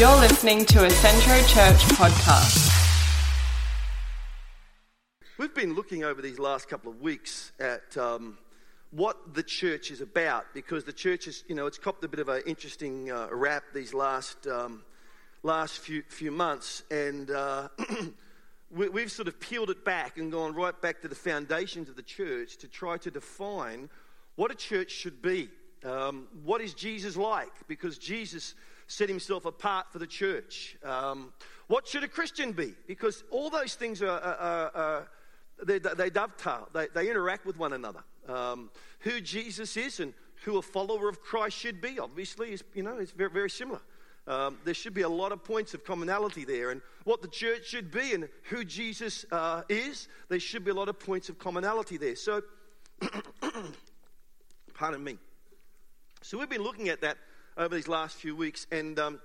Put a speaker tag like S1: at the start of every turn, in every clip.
S1: You're listening to a Centro Church podcast.
S2: We've been looking over these last couple of weeks at um, what the church is about because the church is, you know, it's copped a bit of an interesting uh, rap these last um, last few few months, and uh, we, have sort of peeled it back and gone right back to the foundations of the church to try to define what a church should be. Um, what is Jesus like? Because Jesus set himself apart for the church. Um, what should a Christian be? Because all those things are, are, are they, they, dovetail, they, they, interact with one another. Um, who Jesus is and who a follower of Christ should be, obviously, is, you know, is very, very similar. Um, there should be a lot of points of commonality there. And what the church should be and who Jesus uh, is, there should be a lot of points of commonality there. So, pardon me. So, we've been looking at that over these last few weeks. And um,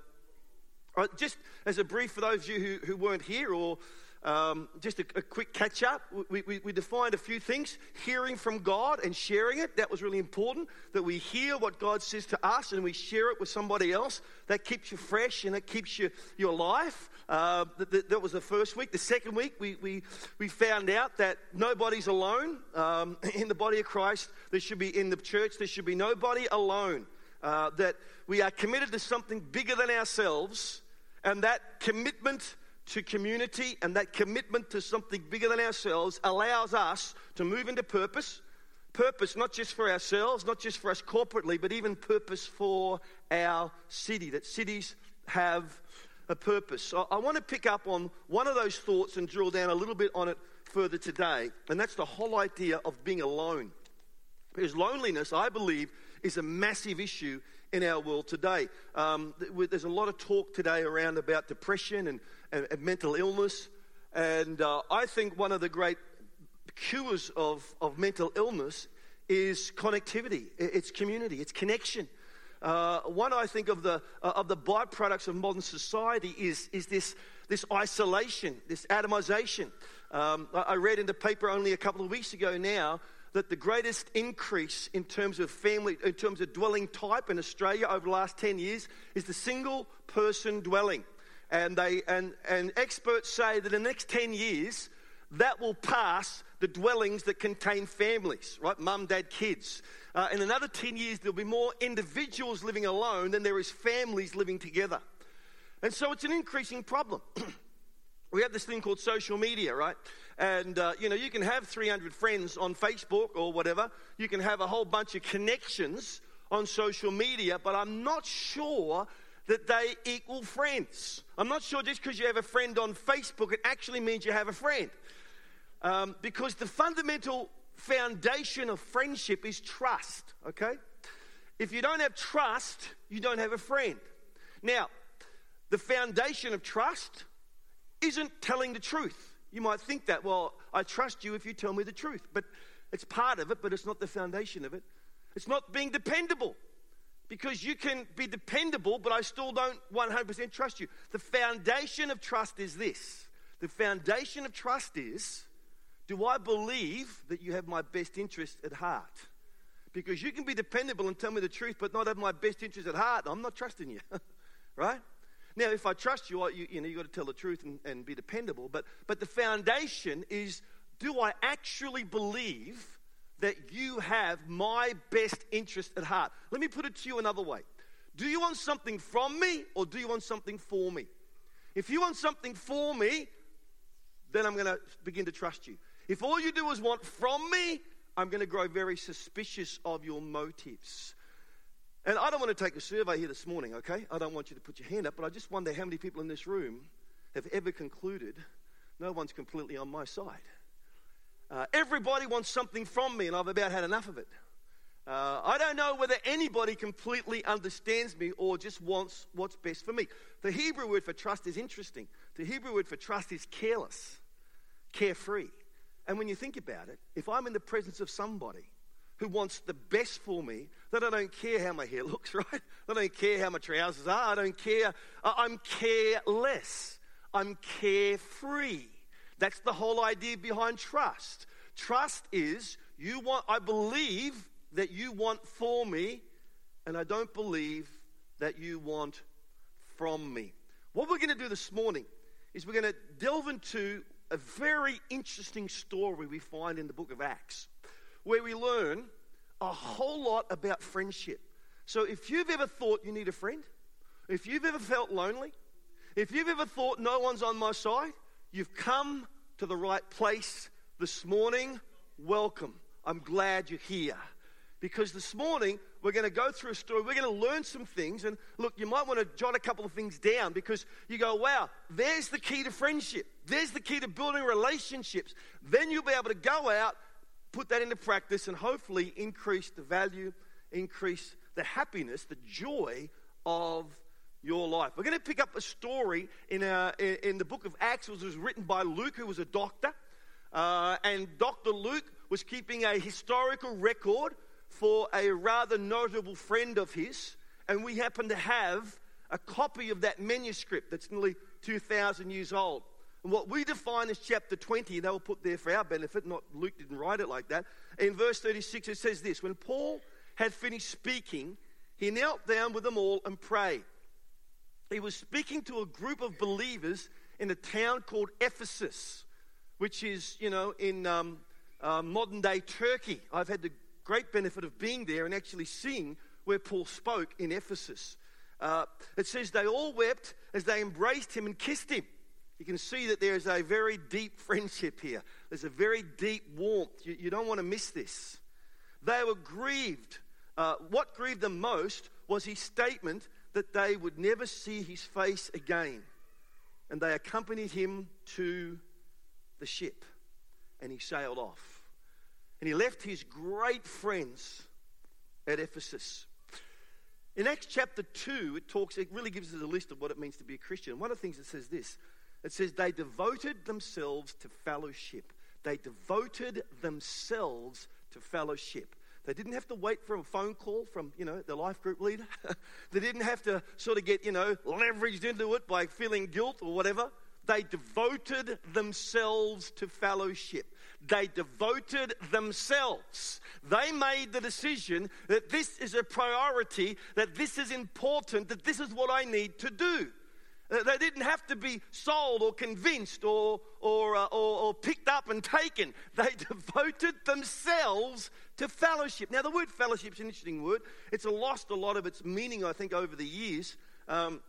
S2: just as a brief for those of you who, who weren't here or um, just a, a, quick catch up. We, we, we, defined a few things hearing from God and sharing it. That was really important that we hear what God says to us and we share it with somebody else. That keeps you fresh and it keeps you, your life. Uh, that, that, was the first week. The second week, we, we, we found out that nobody's alone um, in the body of Christ. There should be in the church, there should be nobody alone. Uh, that we are committed to something bigger than ourselves, and that commitment to community and that commitment to something bigger than ourselves allows us to move into purpose. Purpose not just for ourselves, not just for us corporately, but even purpose for our city. That cities have a purpose. So I want to pick up on one of those thoughts and drill down a little bit on it further today, and that's the whole idea of being alone. Because loneliness, I believe, is a massive issue in our world today. Um, there's a lot of talk today around about depression and, and, and mental illness. And uh, I think one of the great cures of, of mental illness is connectivity, it's community, it's connection. Uh, one I think of the, uh, of the byproducts of modern society is, is this, this isolation, this atomization. Um, I read in the paper only a couple of weeks ago now that the greatest increase in terms of family, in terms of dwelling type in Australia over the last 10 years is the single person dwelling. And, they, and, and experts say that in the next 10 years, that will pass the dwellings that contain families, right? Mum, dad, kids. Uh, in another 10 years, there'll be more individuals living alone than there is families living together. And so it's an increasing problem. we have this thing called social media, right? And, uh, you know, you can have 300 friends on Facebook or whatever. You can have a whole bunch of connections on social media, but I'm not sure that they equal friends. I'm not sure just because you have a friend on Facebook, it actually means you have a friend. Um, because the fundamental foundation of friendship is trust, okay? If you don't have trust, you don't have a friend. Now, the foundation of trust isn't telling the truth. You might think that, well, I trust you if you tell me the truth. But it's part of it, but it's not the foundation of it. It's not being dependable. Because you can be dependable, but I still don't 100% trust you. The foundation of trust is this the foundation of trust is do I believe that you have my best interest at heart? Because you can be dependable and tell me the truth, but not have my best interest at heart. I'm not trusting you, right? Now, if I trust you, you, you know, you've got to tell the truth and, and be dependable. But, but the foundation is do I actually believe that you have my best interest at heart? Let me put it to you another way. Do you want something from me or do you want something for me? If you want something for me, then I'm going to begin to trust you. If all you do is want from me, I'm going to grow very suspicious of your motives. And I don't want to take a survey here this morning, okay? I don't want you to put your hand up, but I just wonder how many people in this room have ever concluded no one's completely on my side. Uh, everybody wants something from me, and I've about had enough of it. Uh, I don't know whether anybody completely understands me or just wants what's best for me. The Hebrew word for trust is interesting. The Hebrew word for trust is careless, carefree. And when you think about it, if I'm in the presence of somebody who wants the best for me, that I don't care how my hair looks, right? I don't care how my trousers are. I don't care. I'm careless. I'm carefree. That's the whole idea behind trust. Trust is you want, I believe that you want for me, and I don't believe that you want from me. What we're going to do this morning is we're going to delve into a very interesting story we find in the book of Acts, where we learn a whole lot about friendship. So if you've ever thought you need a friend, if you've ever felt lonely, if you've ever thought no one's on my side, you've come to the right place this morning. Welcome. I'm glad you're here. Because this morning, we're going to go through a story. We're going to learn some things. And look, you might want to jot a couple of things down because you go, wow, there's the key to friendship. There's the key to building relationships. Then you'll be able to go out, put that into practice, and hopefully increase the value, increase the happiness, the joy of your life. We're going to pick up a story in, uh, in the book of Acts. which was written by Luke, who was a doctor. Uh, and Dr. Luke was keeping a historical record for a rather notable friend of his. And we happen to have a copy of that manuscript that's nearly 2,000 years old. And what we define as chapter 20, they were put there for our benefit, not Luke didn't write it like that. In verse 36, it says this When Paul had finished speaking, he knelt down with them all and prayed. He was speaking to a group of believers in a town called Ephesus, which is, you know, in um, uh, modern day Turkey. I've had the great benefit of being there and actually seeing where Paul spoke in Ephesus. Uh, it says they all wept as they embraced him and kissed him. You can see that there is a very deep friendship here. There's a very deep warmth. You, you don't want to miss this. They were grieved. Uh, what grieved them most was his statement that they would never see his face again. And they accompanied him to the ship, and he sailed off. And he left his great friends at Ephesus. In Acts chapter 2, it talks, it really gives us a list of what it means to be a Christian. One of the things it says this it says, they devoted themselves to fellowship. They devoted themselves to fellowship. They didn't have to wait for a phone call from, you know, the life group leader. they didn't have to sort of get, you know, leveraged into it by feeling guilt or whatever. They devoted themselves to fellowship. They devoted themselves. They made the decision that this is a priority, that this is important, that this is what I need to do. They didn't have to be sold or convinced or, or, uh, or, or, picked up and taken. They devoted themselves to fellowship. Now, the word fellowship is an interesting word. It's lost a lot of its meaning, I think, over the years. Um,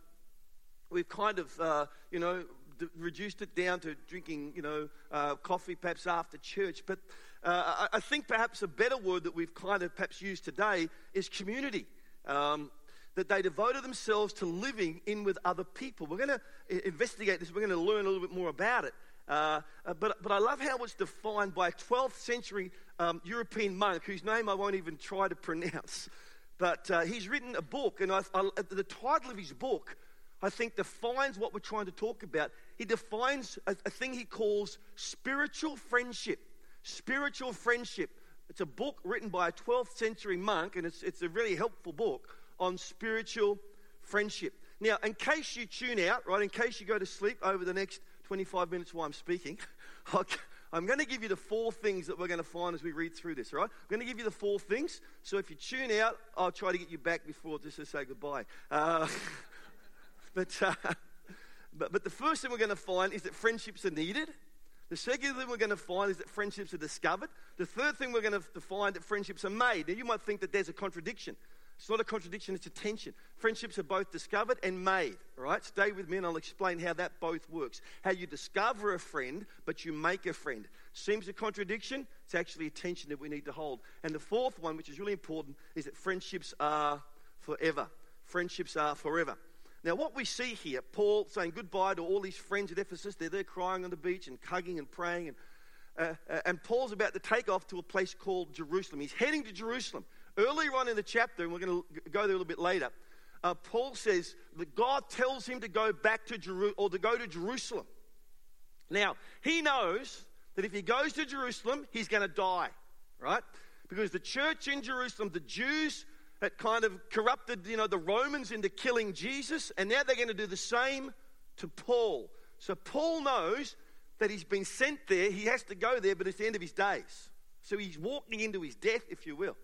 S2: we've kind of, uh, you know, d- reduced it down to drinking, you know, uh, coffee perhaps after church. But uh, I, I, think perhaps a better word that we've kind of perhaps used today is community. Um, that they devoted themselves to living in with other people. We're going to investigate this, we're going to learn a little bit more about it. Uh, uh, but, but I love how it's defined by a 12th century um, European monk whose name I won't even try to pronounce. But uh, he's written a book, and I, I, the title of his book, I think, defines what we're trying to talk about. He defines a, a thing he calls spiritual friendship. Spiritual friendship. It's a book written by a 12th century monk, and it's, it's a really helpful book on spiritual friendship. Now, in case you tune out, right, in case you go to sleep over the next 25 minutes while I'm speaking, I'm going to give you the four things that we're going to find as we read through this, right? I'm going to give you the four things. So if you tune out, I'll try to get you back before just to say goodbye. Uh, but, uh, but, but the first thing we're going to find is that friendships are needed. The second thing we're going to find is that friendships are discovered. The third thing we're going to find that friendships are made. Now, you might think that there's a contradiction. It's not a contradiction, it's a tension. Friendships are both discovered and made, all right? Stay with me and I'll explain how that both works. How you discover a friend, but you make a friend. Seems a contradiction, it's actually a tension that we need to hold. And the fourth one, which is really important, is that friendships are forever. Friendships are forever. Now, what we see here, Paul saying goodbye to all his friends at Ephesus, they're there crying on the beach and hugging and praying. And, uh, uh, and Paul's about to take off to a place called Jerusalem. He's heading to Jerusalem. Earlier on in the chapter, and we're going to go there a little bit later, uh, Paul says that God tells him to go back to Jerusalem or to go to Jerusalem. Now, he knows that if he goes to Jerusalem, he's going to die, right? Because the church in Jerusalem, the Jews had kind of corrupted, you know, the Romans into killing Jesus, and now they're going to do the same to Paul. So Paul knows that he's been sent there. He has to go there, but it's the end of his days. So he's walking into his death, if you will.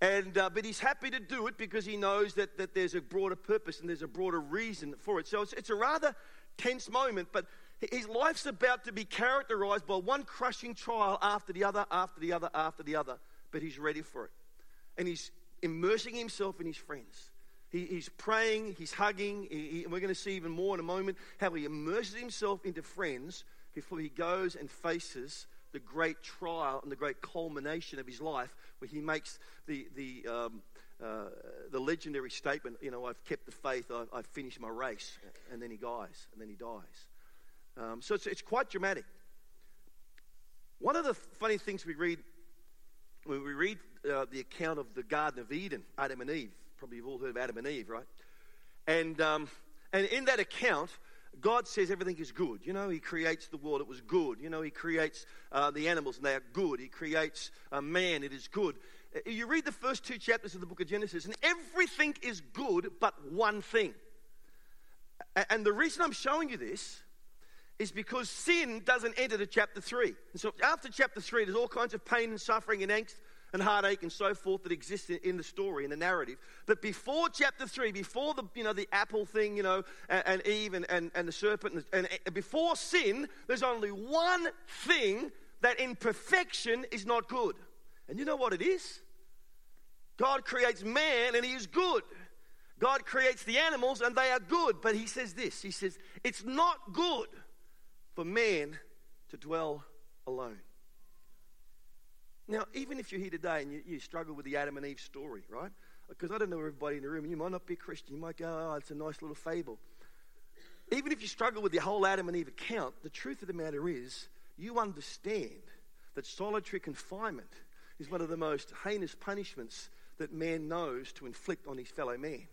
S2: And, uh, but he's happy to do it because he knows that, that there's a broader purpose and there's a broader reason for it. So it's, it's a rather tense moment, but his life's about to be characterized by one crushing trial after the other, after the other, after the other. But he's ready for it. And he's immersing himself in his friends. He, he's praying, he's hugging. He, he, we're going to see even more in a moment how he immerses himself into friends before he goes and faces the great trial and the great culmination of his life, where he makes the, the, um, uh, the legendary statement, you know, I've kept the faith, I, I've finished my race. And then he dies, and then he dies. Um, so it's, it's quite dramatic. One of the funny things we read when we read uh, the account of the Garden of Eden, Adam and Eve, probably you've all heard of Adam and Eve, right? And, um, and in that account, God says everything is good. You know, He creates the world, it was good. You know, He creates uh, the animals, and they are good. He creates a man, it is good. Uh, you read the first two chapters of the book of Genesis, and everything is good but one thing. And the reason I'm showing you this is because sin doesn't enter to chapter 3. And so after chapter 3, there's all kinds of pain and suffering and angst and heartache and so forth that exists in the story, in the narrative. But before chapter 3, before the, you know, the apple thing, you know, and, and Eve and, and, and, the serpent, and, and before sin, there's only one thing that in perfection is not good. And you know what it is? God creates man and he is good. God creates the animals and they are good. But he says this He says, it's not good for man to dwell alone. Now, even if you're here today and you, you, struggle with the Adam and Eve story, right? Because I don't know everybody in the room, you might not be a Christian. You might go, oh, it's a nice little fable. Even if you struggle with the whole Adam and Eve account, the truth of the matter is, you understand that solitary confinement is one of the most heinous punishments that man knows to inflict on his fellow man.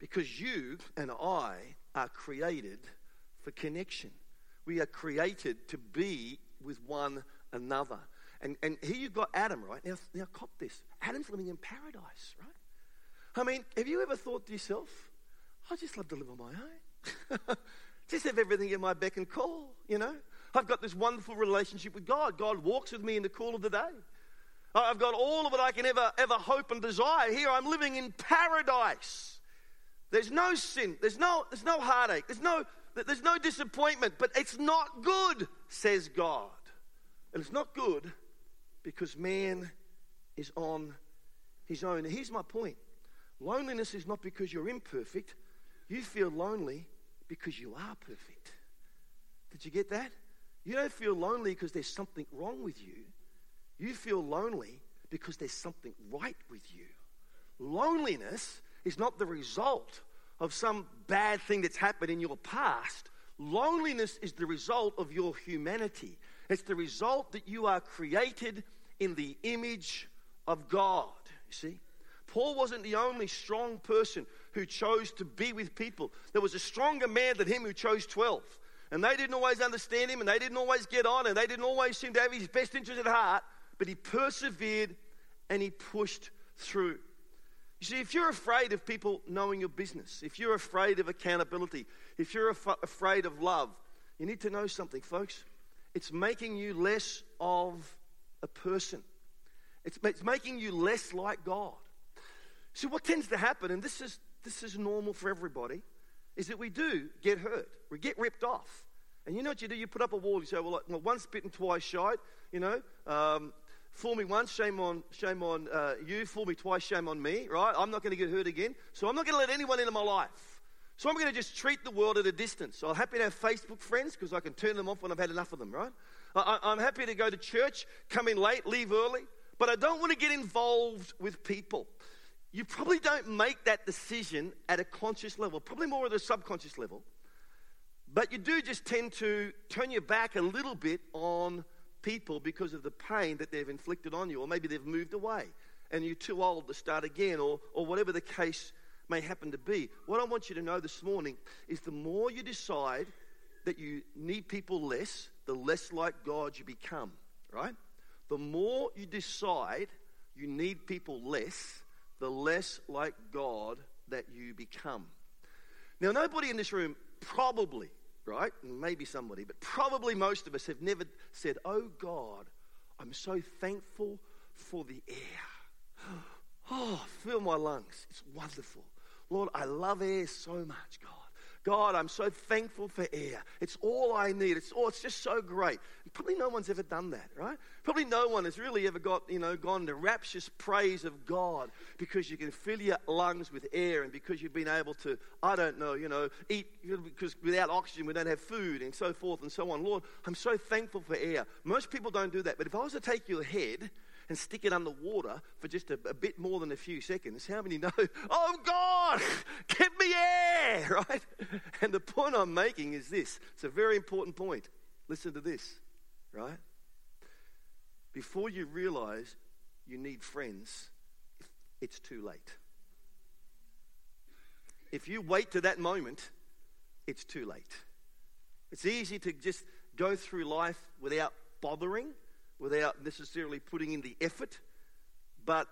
S2: Because you and I are created for connection. We are created to be with one another. And, and here you've got Adam, right? Now, now, cop this. Adam's living in paradise, right? I mean, have you ever thought to yourself, I just love to live on my own? just have everything in my beck and call, you know? I've got this wonderful relationship with God. God walks with me in the cool of the day. I've got all of it I can ever, ever hope and desire. Here I'm living in paradise. There's no sin. There's no, there's no heartache. There's no, there's no disappointment. But it's not good, says God. And it's not good because man is on his own. Here's my point loneliness is not because you're imperfect, you feel lonely because you are perfect. Did you get that? You don't feel lonely because there's something wrong with you. You feel lonely because there's something right with you. Loneliness is not the result of some bad thing that's happened in your past. Loneliness is the result of your humanity. It's the result that you are created in the image of God. You see? Paul wasn't the only strong person who chose to be with people. There was a stronger man than him who chose 12. And they didn't always understand him, and they didn't always get on, and they didn't always seem to have his best interest at heart, but he persevered and he pushed through. You see, if you're afraid of people knowing your business, if you're afraid of accountability, if you're af- afraid of love, you need to know something, folks. It's making you less of a person, it's, it's making you less like God. See, what tends to happen, and this is, this is normal for everybody, is that we do get hurt, we get ripped off. And you know what you do? You put up a wall, you say, well, well once bitten, twice shy, you know. Um, Fool me once, shame on, shame on uh, you. Fool me twice, shame on me, right? I'm not going to get hurt again. So I'm not going to let anyone into my life. So I'm going to just treat the world at a distance. So I'm happy to have Facebook friends because I can turn them off when I've had enough of them, right? I, I'm happy to go to church, come in late, leave early, but I don't want to get involved with people. You probably don't make that decision at a conscious level, probably more at a subconscious level. But you do just tend to turn your back a little bit on people because of the pain that they've inflicted on you, or maybe they've moved away and you're too old to start again, or, or whatever the case may happen to be. What I want you to know this morning is the more you decide that you need people less, the less like God you become, right? The more you decide you need people less, the less like God that you become. Now, nobody in this room probably right? Maybe somebody, but probably most of us have never said, Oh God, I'm so thankful for the air. oh, fill my lungs. It's wonderful. Lord, I love air so much, God. God, I'm so thankful for air. It's all I need. It's oh, it's just so great. probably no one's ever done that, right? Probably no one has really ever got, you know, gone to rapturous praise of God because you can fill your lungs with air and because you've been able to, I don't know, you know, eat because without oxygen we don't have food and so forth and so on. Lord, I'm so thankful for air. Most people don't do that. But if I was to take your head and stick it underwater for just a, a, bit more than a few seconds, how many know, oh God, give me air, right? And the point I'm making is this it's a very important point. Listen to this, right? Before you realize you need friends, it's too late. If you wait to that moment, it's too late. It's easy to just go through life without bothering without necessarily putting in the effort. But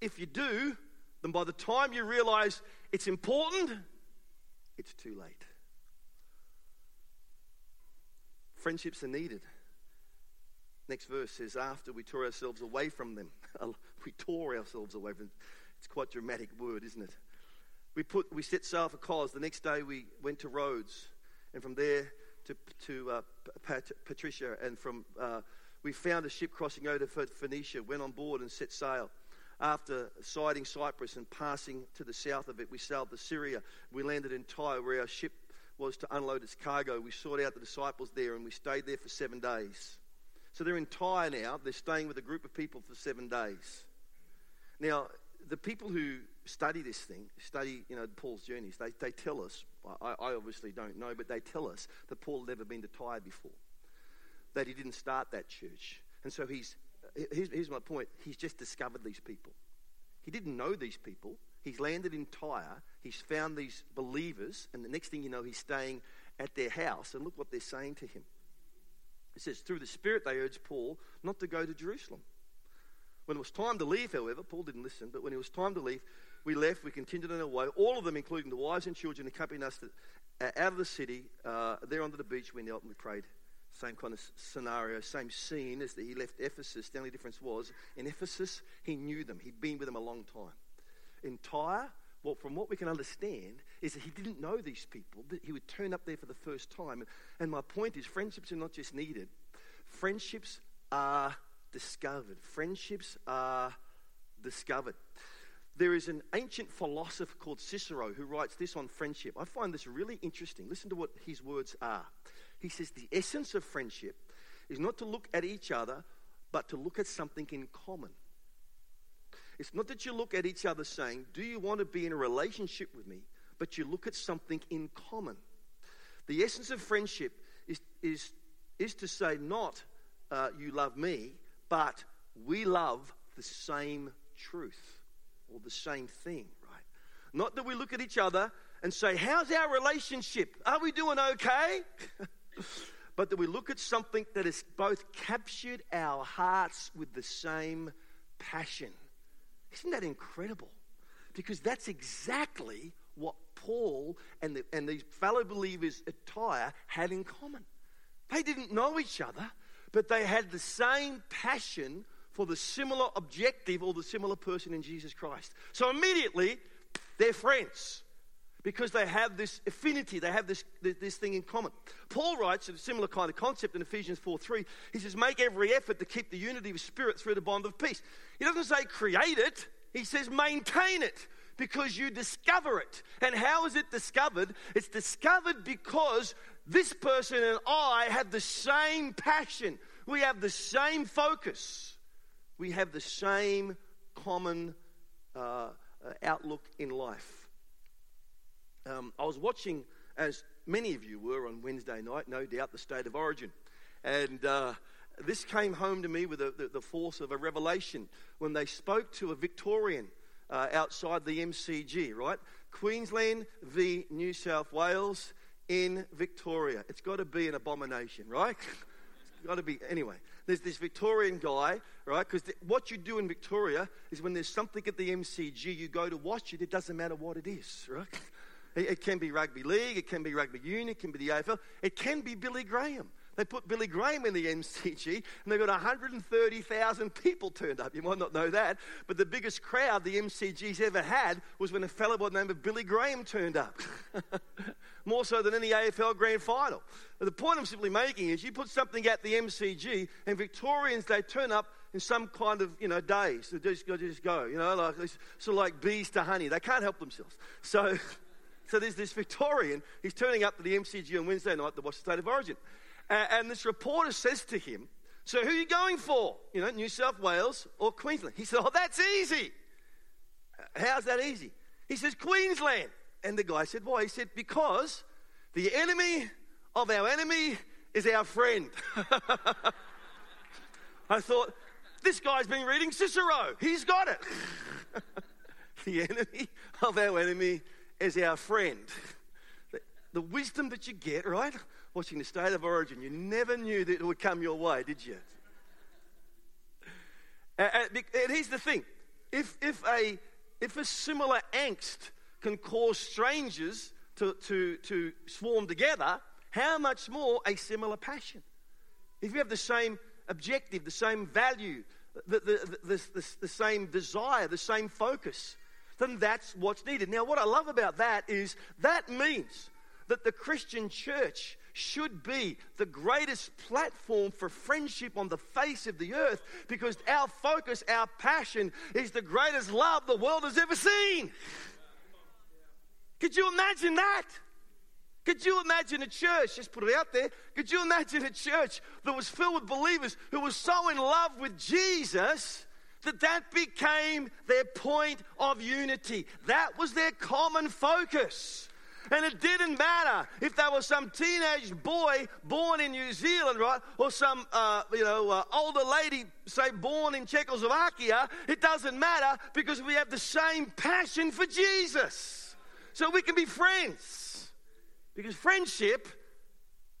S2: if you do, then by the time you realize it's important, it's too late. Friendships are needed. Next verse says, after we tore ourselves away from them, we tore ourselves away from them. It's quite a dramatic word, isn't it? We, put, we set sail for Cos. The next day we went to Rhodes, and from there to, to uh, Pat, Patricia, and from uh, we found a ship crossing over to Phoenicia, went on board and set sail. After sighting Cyprus and passing to the south of it, we sailed to Syria. We landed in Tyre, where our ship was to unload its cargo. We sought out the disciples there and we stayed there for seven days. So they're in Tyre now. They're staying with a group of people for seven days. Now, the people who study this thing, study you know Paul's journeys, they, they tell us, I, I obviously don't know, but they tell us that Paul had never been to Tyre before that he didn't start that church. And so he's, here's, here's my point he's just discovered these people. He didn't know these people. He's landed in Tyre. He's found these believers. And the next thing you know, he's staying at their house. And look what they're saying to him. It says, Through the Spirit, they urged Paul not to go to Jerusalem. When it was time to leave, however, Paul didn't listen, but when it was time to leave, we left. We continued on our way. All of them, including the wives and children, accompanied us to, uh, out of the city. Uh, there onto the beach, we knelt and we prayed same kind of scenario, same scene as that he left Ephesus. The only difference was in Ephesus, he knew them. He'd been with them a long time. In Tyre, well, from what we can understand, is that he didn't know these people. He would turn up there for the first time. And my point is, friendships are not just needed, friendships are discovered. Friendships are discovered. There is an ancient philosopher called Cicero who writes this on friendship. I find this really interesting. Listen to what his words are. He says the essence of friendship is not to look at each other, but to look at something in common. It's not that you look at each other saying, Do you want to be in a relationship with me? But you look at something in common. The essence of friendship is, is, is to say, not uh, you love me, but we love the same truth or the same thing, right? Not that we look at each other and say, How's our relationship? Are we doing okay? but that we look at something that has both captured our hearts with the same passion. Isn't that incredible? Because that's exactly what Paul and, the, and these fellow believers at Tyre had in common. They didn't know each other, but they had the same passion for the similar objective or the similar person in Jesus Christ. So immediately, they're friends because they have this affinity, they have this, this thing in common. Paul writes a similar kind of concept in Ephesians 4 3. He says, Make every effort to keep the unity of spirit through the bond of peace. He doesn't say create it, he says maintain it because you discover it. And how is it discovered? It's discovered because this person and I have the same passion, we have the same focus, we have the same common uh, uh outlook in life. Um, I was watching, as many of you were on Wednesday night, no doubt, the State of Origin. And uh, this came home to me with a, the, the, force of a revelation when they spoke to a Victorian uh, outside the MCG, right? Queensland v New South Wales in Victoria. It's got to be an abomination, right? it's got to be. Anyway, there's this Victorian guy, right? Because what you do in Victoria is when there's something at the MCG, you go to watch it, it doesn't matter what it is, right? It can be rugby league, it can be rugby union, it can be the AFL, it can be Billy Graham. They put Billy Graham in the MCG, and they got 130,000 people turned up. You might not know that, but the biggest crowd the MCG's ever had was when a fellow by the name of Billy Graham turned up. More so than any AFL grand final. But the point I'm simply making is you put something at the MCG, and Victorians, they turn up in some kind of, you know, days. They just, just go, you know, like, sort of like bees to honey. They can't help themselves. So, so there's this Victorian, he's turning up to the MCG on Wednesday night to watch the State of Origin. And, and this reporter says to him, So who are you going for? You know, New South Wales or Queensland? He said, Oh, that's easy. Uh, how's that easy? He says, Queensland. And the guy said, Why? He said, Because the enemy of our enemy is our friend. I thought, this guy's been reading Cicero. He's got it. the enemy of our enemy is our friend. The, wisdom that you get, right? watching the state of origin. You never knew that it would come your way, did you? And, here's the thing if, if, a, if a similar angst can cause strangers to, to, to swarm together, how much more a similar passion? If you have the same objective, the same value, the, the, the, the same desire, the same focus, then that's what's needed. Now, what I love about that is that means that the Christian church should be the greatest platform for friendship on the face of the earth because our focus, our passion is the greatest love the world has ever seen. Could you imagine that? Could you imagine a church, just put it out there, could you imagine a church that was filled with believers who were so in love with Jesus that that became their point of unity? That was their common focus. And it didn't matter if there was some teenage boy born in New Zealand, right? Or some, uh, you know, uh, older lady, say, born in Czechoslovakia. It doesn't matter because we have the same passion for Jesus. So we can be friends. Because friendship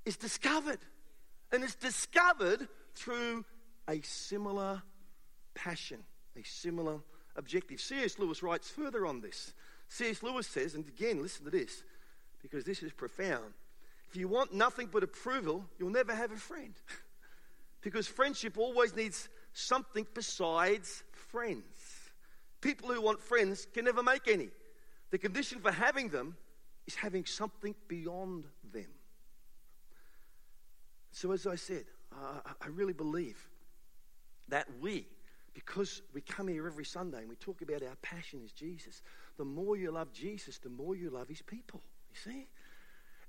S2: is discovered. And it's discovered through a similar passion, a similar objective. C.S. Lewis writes further on this. C.S. Lewis says, and again, listen to this because this is profound. If you want nothing but approval, you'll never have a friend. because friendship always needs something besides friends. People who want friends can never make any. The condition for having them is having something beyond them. So, as I said, uh, I really believe that we, because we come here every Sunday and we talk about our passion is Jesus, the more you love Jesus, the more you love his people. You see?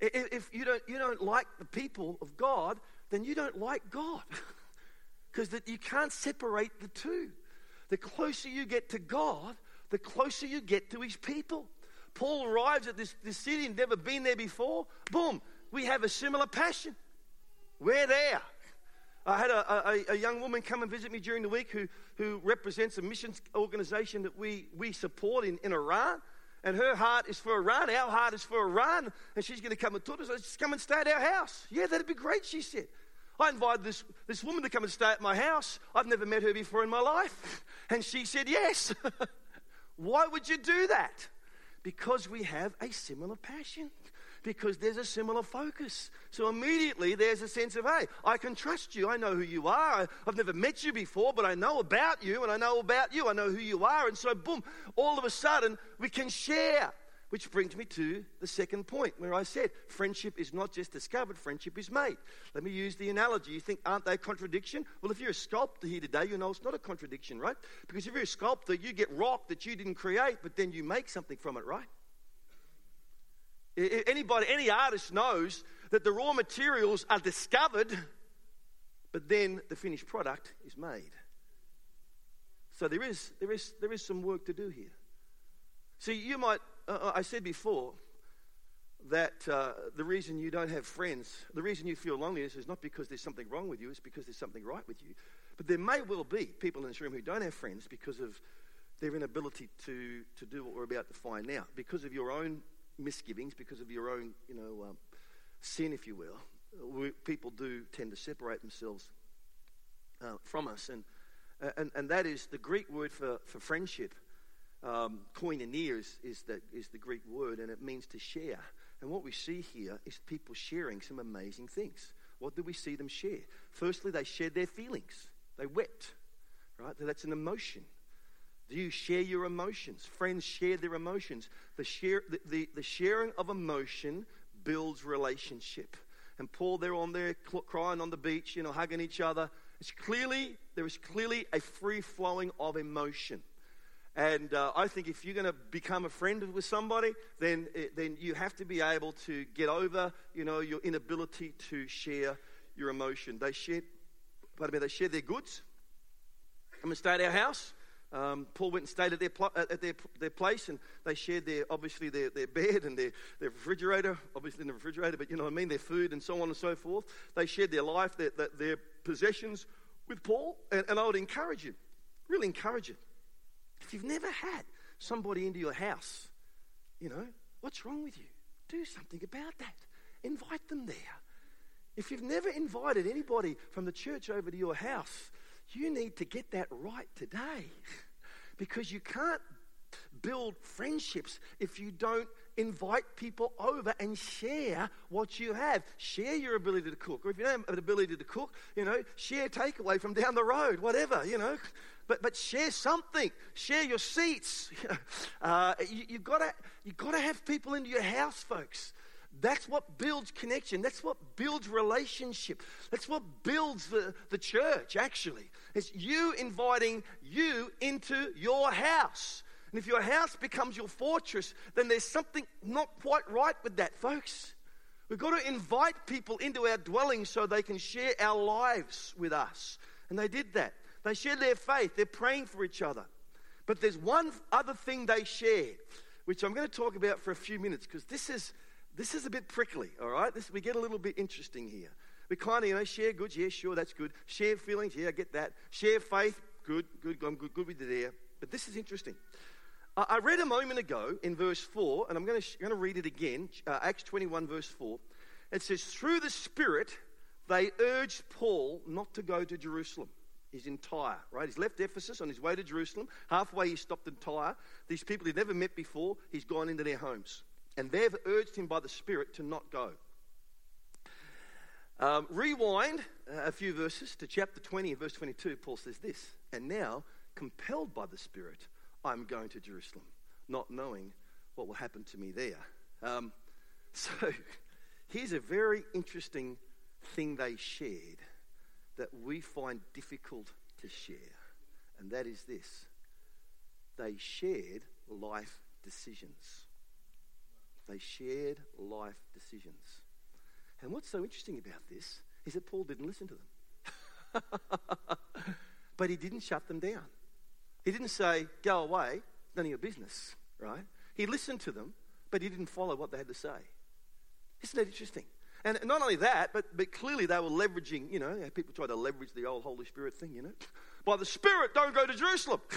S2: If you don't, you don't like the people of God, then you don't like God. Because that you can't separate the two. The closer you get to God, the closer you get to his people. Paul arrives at this, this city and never been there before. Boom, we have a similar passion. We're there. I had a, a, a, young woman come and visit me during the week who, who represents a missions organization that we, we support in, in Iran and her heart is for Iran. Our heart is for Iran. And she's going to come and talk to us. Just come and stay at our house. Yeah, that'd be great, she said. I invited this, this woman to come and stay at my house. I've never met her before in my life. And she said, Yes. Why would you do that? Because we have a similar passion because there's a similar focus. So immediately there's a sense of, hey, I can trust you. I know who you are. I've never met you before, but I know about you and I know about you. I know who you are. And so, boom, all of a sudden we can share. Which brings me to the second point where I said friendship is not just discovered, friendship is made. Let me use the analogy. You think, aren't they a contradiction? Well, if you're a sculptor here today, you know it's not a contradiction, right? Because if you're a sculptor, you get rock that you didn't create, but then you make something from it, right? Anybody, any artist knows that the raw materials are discovered, but then the finished product is made. So there is, there is, there is some work to do here. See, you might, uh, uh, I said before that uh, the reason you don't have friends, the reason you feel loneliness is not because there's something wrong with you, it's because there's something right with you. But there may well be people in this room who don't have friends because of their inability to, to do what we're about to find out, because of your own misgivings because of your own, you know, um, sin, if you will. We, people do tend to separate themselves uh, from us, and, and and that is the Greek word for for friendship. Um, koinonia is, is, the, is the Greek word, and it means to share. And what we see here is people sharing some amazing things. what do we see them share? Firstly, they shared their feelings. They wept, right? That's an emotion. Do you share your emotions? Friends share their emotions. The, share, the, the, the sharing of emotion builds relationship. And Paul, they're on there crying on the beach, you know, hugging each other. It's clearly, there is clearly a free flowing of emotion. And uh, I think if you're going to become a friend with somebody, then, eh, then you have to be able to get over, you know, your inability to share your emotion. They shared, pardon me, they shared their goods. Come and stay at our house. Um, Paul went and stayed at their, pl- at their, their place, and they shared their obviously their, their bed and their, their refrigerator, obviously in the refrigerator, but you know what I mean, their food and so on and so forth. They shared their life, their, their, their possessions with Paul, and, and I would encourage you, really encourage you. If you've never had somebody into your house, you know, what's wrong with you? Do something about that. Invite them there. If you've never invited anybody from the church over to your house, you need to get that right today. because you can't build friendships if you don't invite people over and share what you have. Share your ability to cook. Or if you don't have an ability to cook, you know, share takeaway from down the road, whatever, you know but, but share something. Share your seats. uh, you, have got to you've got to have people into your house, folks. That's what builds connection. That's what builds relationship. That's what builds the, the church, actually. It's you inviting you into your house. And if your house becomes your fortress, then there's something not quite right with that, folks. We've got to invite people into our dwelling so they can share our lives with us. And they did that. They shared their faith, they're praying for each other. But there's one other thing they share, which I'm going to talk about for a few minutes because this is, this is a bit prickly, all right? This, we get a little bit interesting here. We kind of, you know, share goods, yeah, sure, that's good. Share feelings, yeah, I get that. Share faith, good, good, I'm good, good with you there. But this is interesting. I read a moment ago in verse 4, and I'm going to, to read it again, uh, Acts 21, verse 4. It says, Through the Spirit, they urged Paul not to go to Jerusalem. He's in Tyre, right? He's left Ephesus on his way to Jerusalem. Halfway, he stopped in Tyre. These people he'd never met before, he's gone into their homes. And they've urged him by the Spirit to not go. Um, rewind a few verses to chapter 20 verse 22. Paul says this, and now, compelled by the Spirit, I'm going to Jerusalem, not knowing what will happen to me there. Um, so, here's a very interesting thing they shared that we find difficult to share, and that is this they shared life decisions. They shared life decisions. And what's so interesting about this is that Paul didn't listen to them. but he didn't shut them down. He didn't say, go away, none of your business, right? He listened to them, but he didn't follow what they had to say. Isn't that interesting? And not only that, but, but clearly they were leveraging, you know, people try to leverage the old Holy Spirit thing, you know. By the Spirit, don't go to Jerusalem.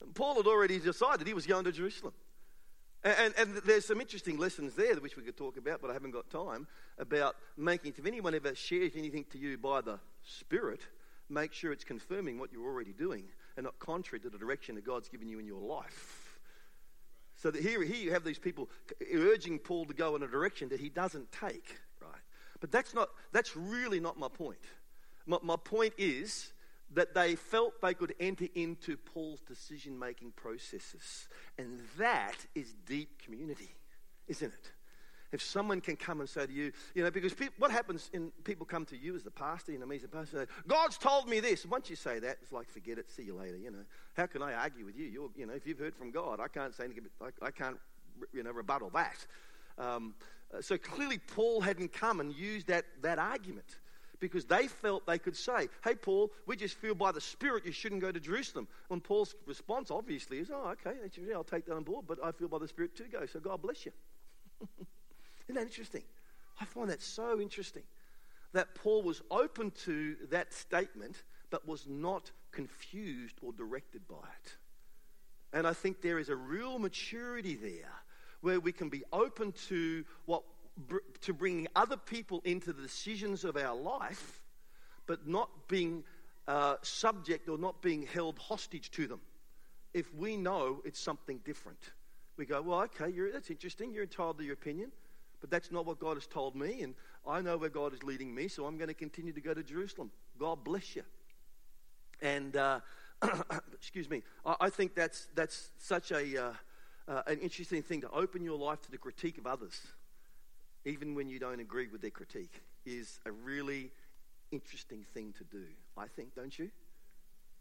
S2: And Paul had already decided he was going to Jerusalem. And, and, there's some interesting lessons there which we could talk about, but I haven't got time, about making, if anyone ever shares anything to you by the Spirit, make sure it's confirming what you're already doing and not contrary to the direction that God's given you in your life. So that here, here you have these people urging Paul to go in a direction that he doesn't take, right? But that's not that's really not my point. My, my point is that they felt they could enter into Paul's decision making processes. And that is deep community, isn't it? If someone can come and say to you, you know, because people, what happens in people come to you as the pastor, you know, me as the pastor, God's told me this. once you say that, it's like, forget it, see you later, you know. How can I argue with you? You're, you know, if you've heard from God, I can't say anything, I, I can't, you know, rebuttal that. Um, so clearly Paul hadn't come and used that, that argument because they felt they could say, Hey, Paul, we just feel by the Spirit you shouldn't go to Jerusalem. And Paul's response, obviously, is, Oh, okay, I'll take that on board, but I feel by the Spirit to go, so God bless you. Isn't that interesting? I find that so interesting that Paul was open to that statement but was not confused or directed by it. And I think there is a real maturity there where we can be open to what to bringing other people into the decisions of our life, but not being uh, subject or not being held hostage to them. If we know it's something different, we go, well, okay, that's interesting. You're entitled to your opinion. But that's not what God has told me, and I know where God is leading me, so I'm going to continue to go to Jerusalem. God bless you. And, uh, excuse me, I, I, think that's, that's such a, uh, uh, an interesting thing to open your life to the critique of others, even when you don't agree with their critique, is a really interesting thing to do, I think, don't you?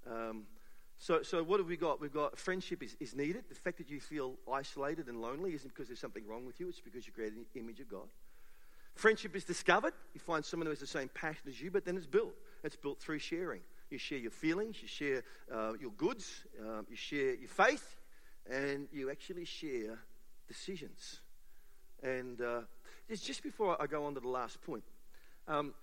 S2: Um, so, so what have we got? We've got friendship is, is needed. The fact that you feel isolated and lonely isn't because there's something wrong with you, it's because you created the image of God. Friendship is discovered. You find someone who has the same passion as you, but then it's built. It's built through sharing. You share your feelings, you share uh, your goods, uh, you share your faith, and you actually share decisions. And uh, just before I go on to the last point, um,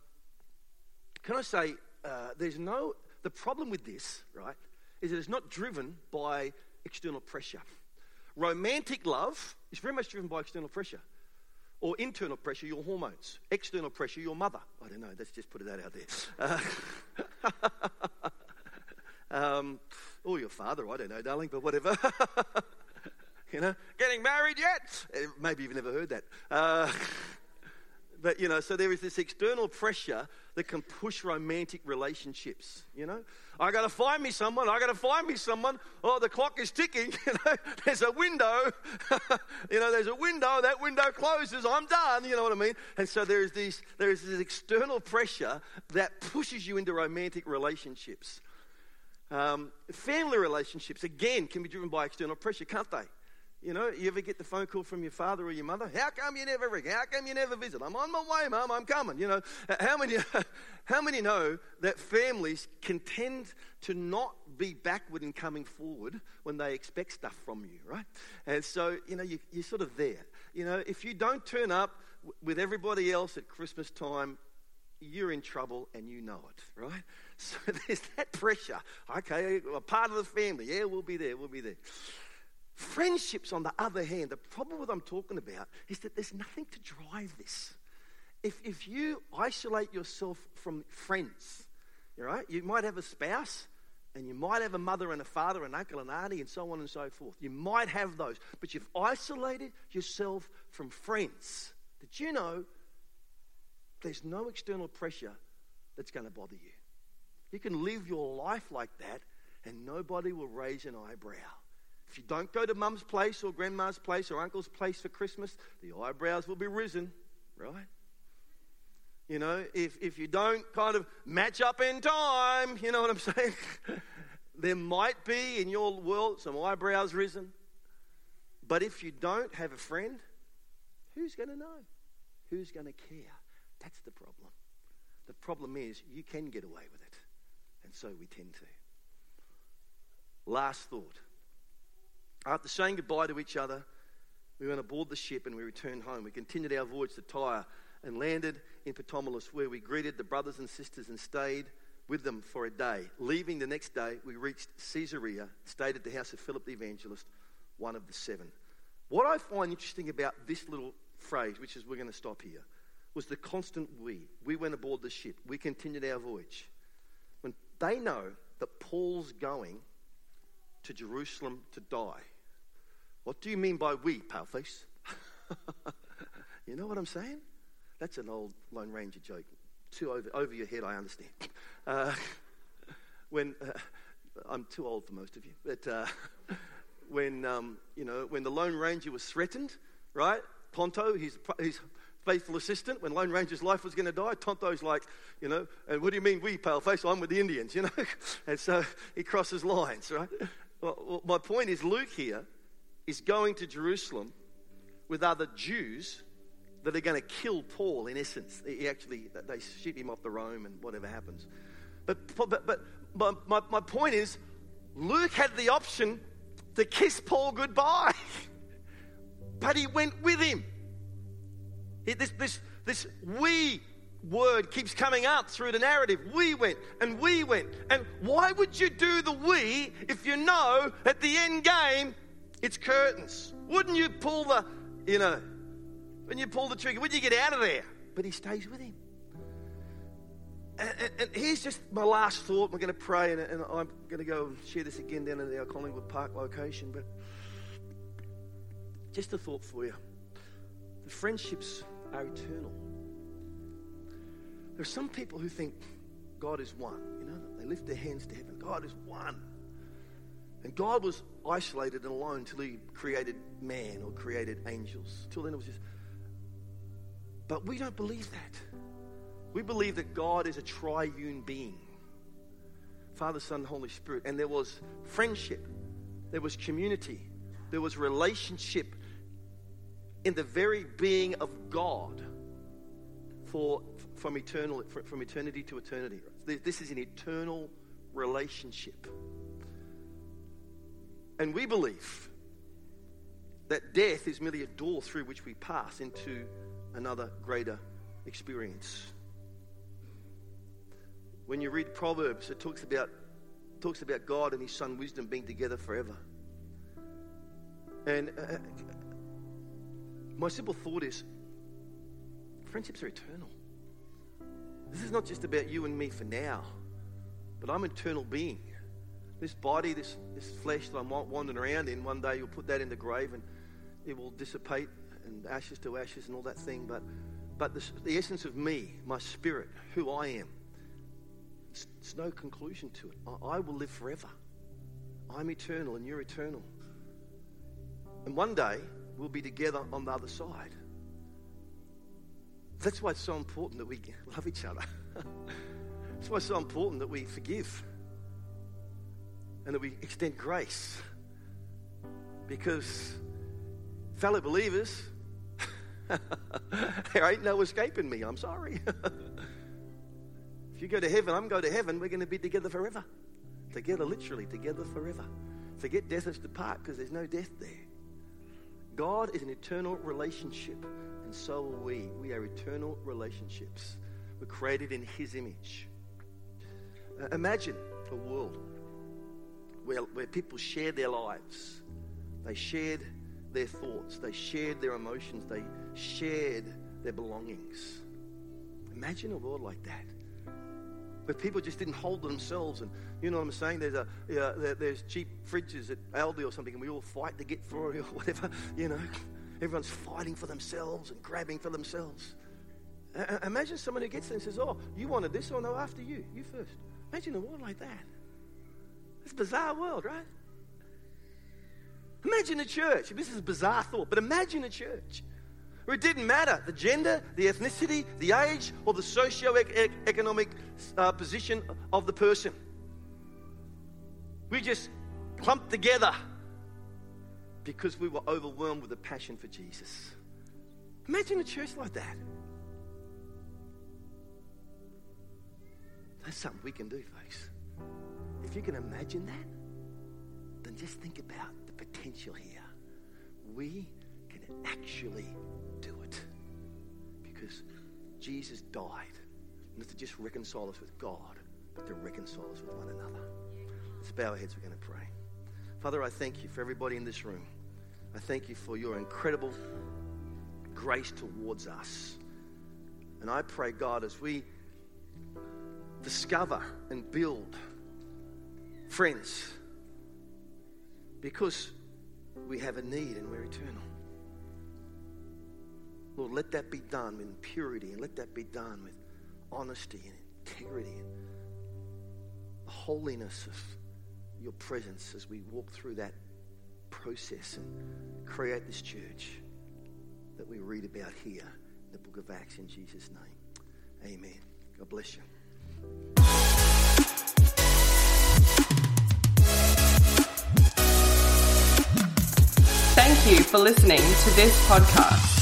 S2: can I say uh, there's no, the problem with this, right, is that it's not driven by external pressure. Romantic love is very much driven by external pressure. Or internal pressure, your hormones. External pressure, your mother. I don't know, let's just put that out there. Uh, um, or your father, I don't know, darling, but whatever. you know, getting married yet? Eh, maybe you've never heard that. Uh, but, you know, so there is this external pressure that can push romantic relationships, you know? I got to find me someone. I got to find me someone. Oh, the clock is ticking. There's a window. you know, there's a window. That window closes. I'm done. You know what I mean? And so there is this there is this external pressure that pushes you into romantic relationships. Um, family relationships again can be driven by external pressure, can't they? You know, you ever get the phone call from your father or your mother? How come you never ring? How come you never visit? I'm on my way, Mum. I'm coming. You know, how many, how many know that families can tend to not be backward in coming forward when they expect stuff from you, right? And so, you know, you, you're sort of there. You know, if you don't turn up with everybody else at Christmas time, you're in trouble and you know it, right? So there's that pressure. Okay, a part of the family. Yeah, we'll be there. We'll be there. Friendships, on the other hand, the problem with I'm talking about is that there's nothing to drive this. If, if you isolate yourself from friends, right, you might have a spouse and you might have a mother and a father, an uncle and auntie, and so on and so forth. You might have those, but you've isolated yourself from friends. Did you know there's no external pressure that's going to bother you? You can live your life like that, and nobody will raise an eyebrow. If you don't go to mum's place or grandma's place or uncle's place for Christmas, the eyebrows will be risen, right? You know, if, if you don't kind of match up in time, you know what I'm saying? there might be in your world some eyebrows risen. But if you don't have a friend, who's going to know? Who's going to care? That's the problem. The problem is you can get away with it. And so we tend to. Last thought. After saying goodbye to each other, we went aboard the ship and we returned home. We continued our voyage to Tyre and landed in Ptolemais, where we greeted the brothers and sisters and stayed with them for a day. Leaving the next day, we reached Caesarea, stayed at the house of Philip the evangelist, one of the seven. What I find interesting about this little phrase, which is we're going to stop here, was the constant we. We went aboard the ship. We continued our voyage. When they know that Paul's going to Jerusalem to die. What do you mean by we, paleface? you know what I'm saying? That's an old Lone Ranger joke. Too over, over your head, I understand. Uh, when uh, I'm too old for most of you, but uh, when um, you know when the Lone Ranger was threatened, right? Tonto, his, his faithful assistant, when Lone Ranger's life was going to die, Tonto's like, you know, and what do you mean we, paleface? I'm with the Indians, you know? and so he crosses lines, right? Well, my point is, Luke here is going to Jerusalem with other Jews that are going to kill Paul, in essence. He actually, they shoot him off the Rome and whatever happens. But, but, but my, my, my point is, Luke had the option to kiss Paul goodbye, but he went with him. This, this, this we word keeps coming up through the narrative. We went and we went. And why would you do the we if you know at the end game it's curtains? Wouldn't you pull the, you know, when you pull the trigger, Wouldn't you get out of there? But he stays with him. And, and, and here's just my last thought. We're going to pray, and, and I'm going to go share this again down at our Collingwood Park location. But just a thought for you. The friendships are eternal. There are some people who think God is one. You know, they lift their hands to heaven. God is one. And God was isolated and alone till he created man or created angels. Till then it was just. But we don't believe that. We believe that God is a triune being Father, Son, Holy Spirit. And there was friendship, there was community, there was relationship in the very being of God for, from, eternal, from eternity to eternity. This is an eternal relationship. And we believe that death is merely a door through which we pass into another greater experience. When you read Proverbs, it talks about, talks about God and His Son wisdom being together forever. And uh, my simple thought is friendships are eternal. This is not just about you and me for now, but I'm an eternal being. This body, this, this flesh that I'm wandering around in, one day you'll put that in the grave and it will dissipate and ashes to ashes and all that thing. But, but the, the essence of me, my spirit, who I am, it's, it's no conclusion to it. I, I will live forever. I'm eternal and you're eternal. And one day we'll be together on the other side. That's why it's so important that we love each other. That's why it's so important that we forgive and that we extend grace. Because, fellow believers, there ain't no escaping me. I'm sorry. if you go to heaven, I'm going to heaven. We're going to be together forever. Together, literally, together forever. Forget death has departed because there's no death there. God is an eternal relationship, and so are we. We are eternal relationships. We're created in His image. Uh, imagine a world where, where people shared their lives, they shared their thoughts, they shared their emotions, they shared their belongings. Imagine a world like that. Where people just didn't hold themselves, and you know what I'm saying. There's a there, there's cheap fridges at Aldi or something, and we all fight to get for it or whatever. You know, everyone's fighting for themselves and grabbing for themselves. Imagine someone who gets there and says, "Oh, you wanted this, or no, after you, you first. Imagine a world like that. It's a bizarre world, right? Imagine a church. This is a bizarre thought, but imagine a church where it didn't matter the gender, the ethnicity, the age, or the socio-economic uh, position of the person. We just clumped together because we were overwhelmed with a passion for Jesus. Imagine a church like that. That's something we can do, folks. If you can imagine that, then just think about the potential here. We can actually do it because Jesus died not to just reconcile us with God, but to reconcile us with one another. Let's bow our heads. We're going to pray. Father, I thank you for everybody in this room. I thank you for your incredible grace towards us. And I pray, God, as we discover and build friends, because we have a need and we're eternal. Lord, let that be done in purity and let that be done with honesty and integrity and the holiness of your presence as we walk through that process and create this church that we read about here in the book of Acts in Jesus' name. Amen. God bless you.
S1: Thank you for listening to this podcast.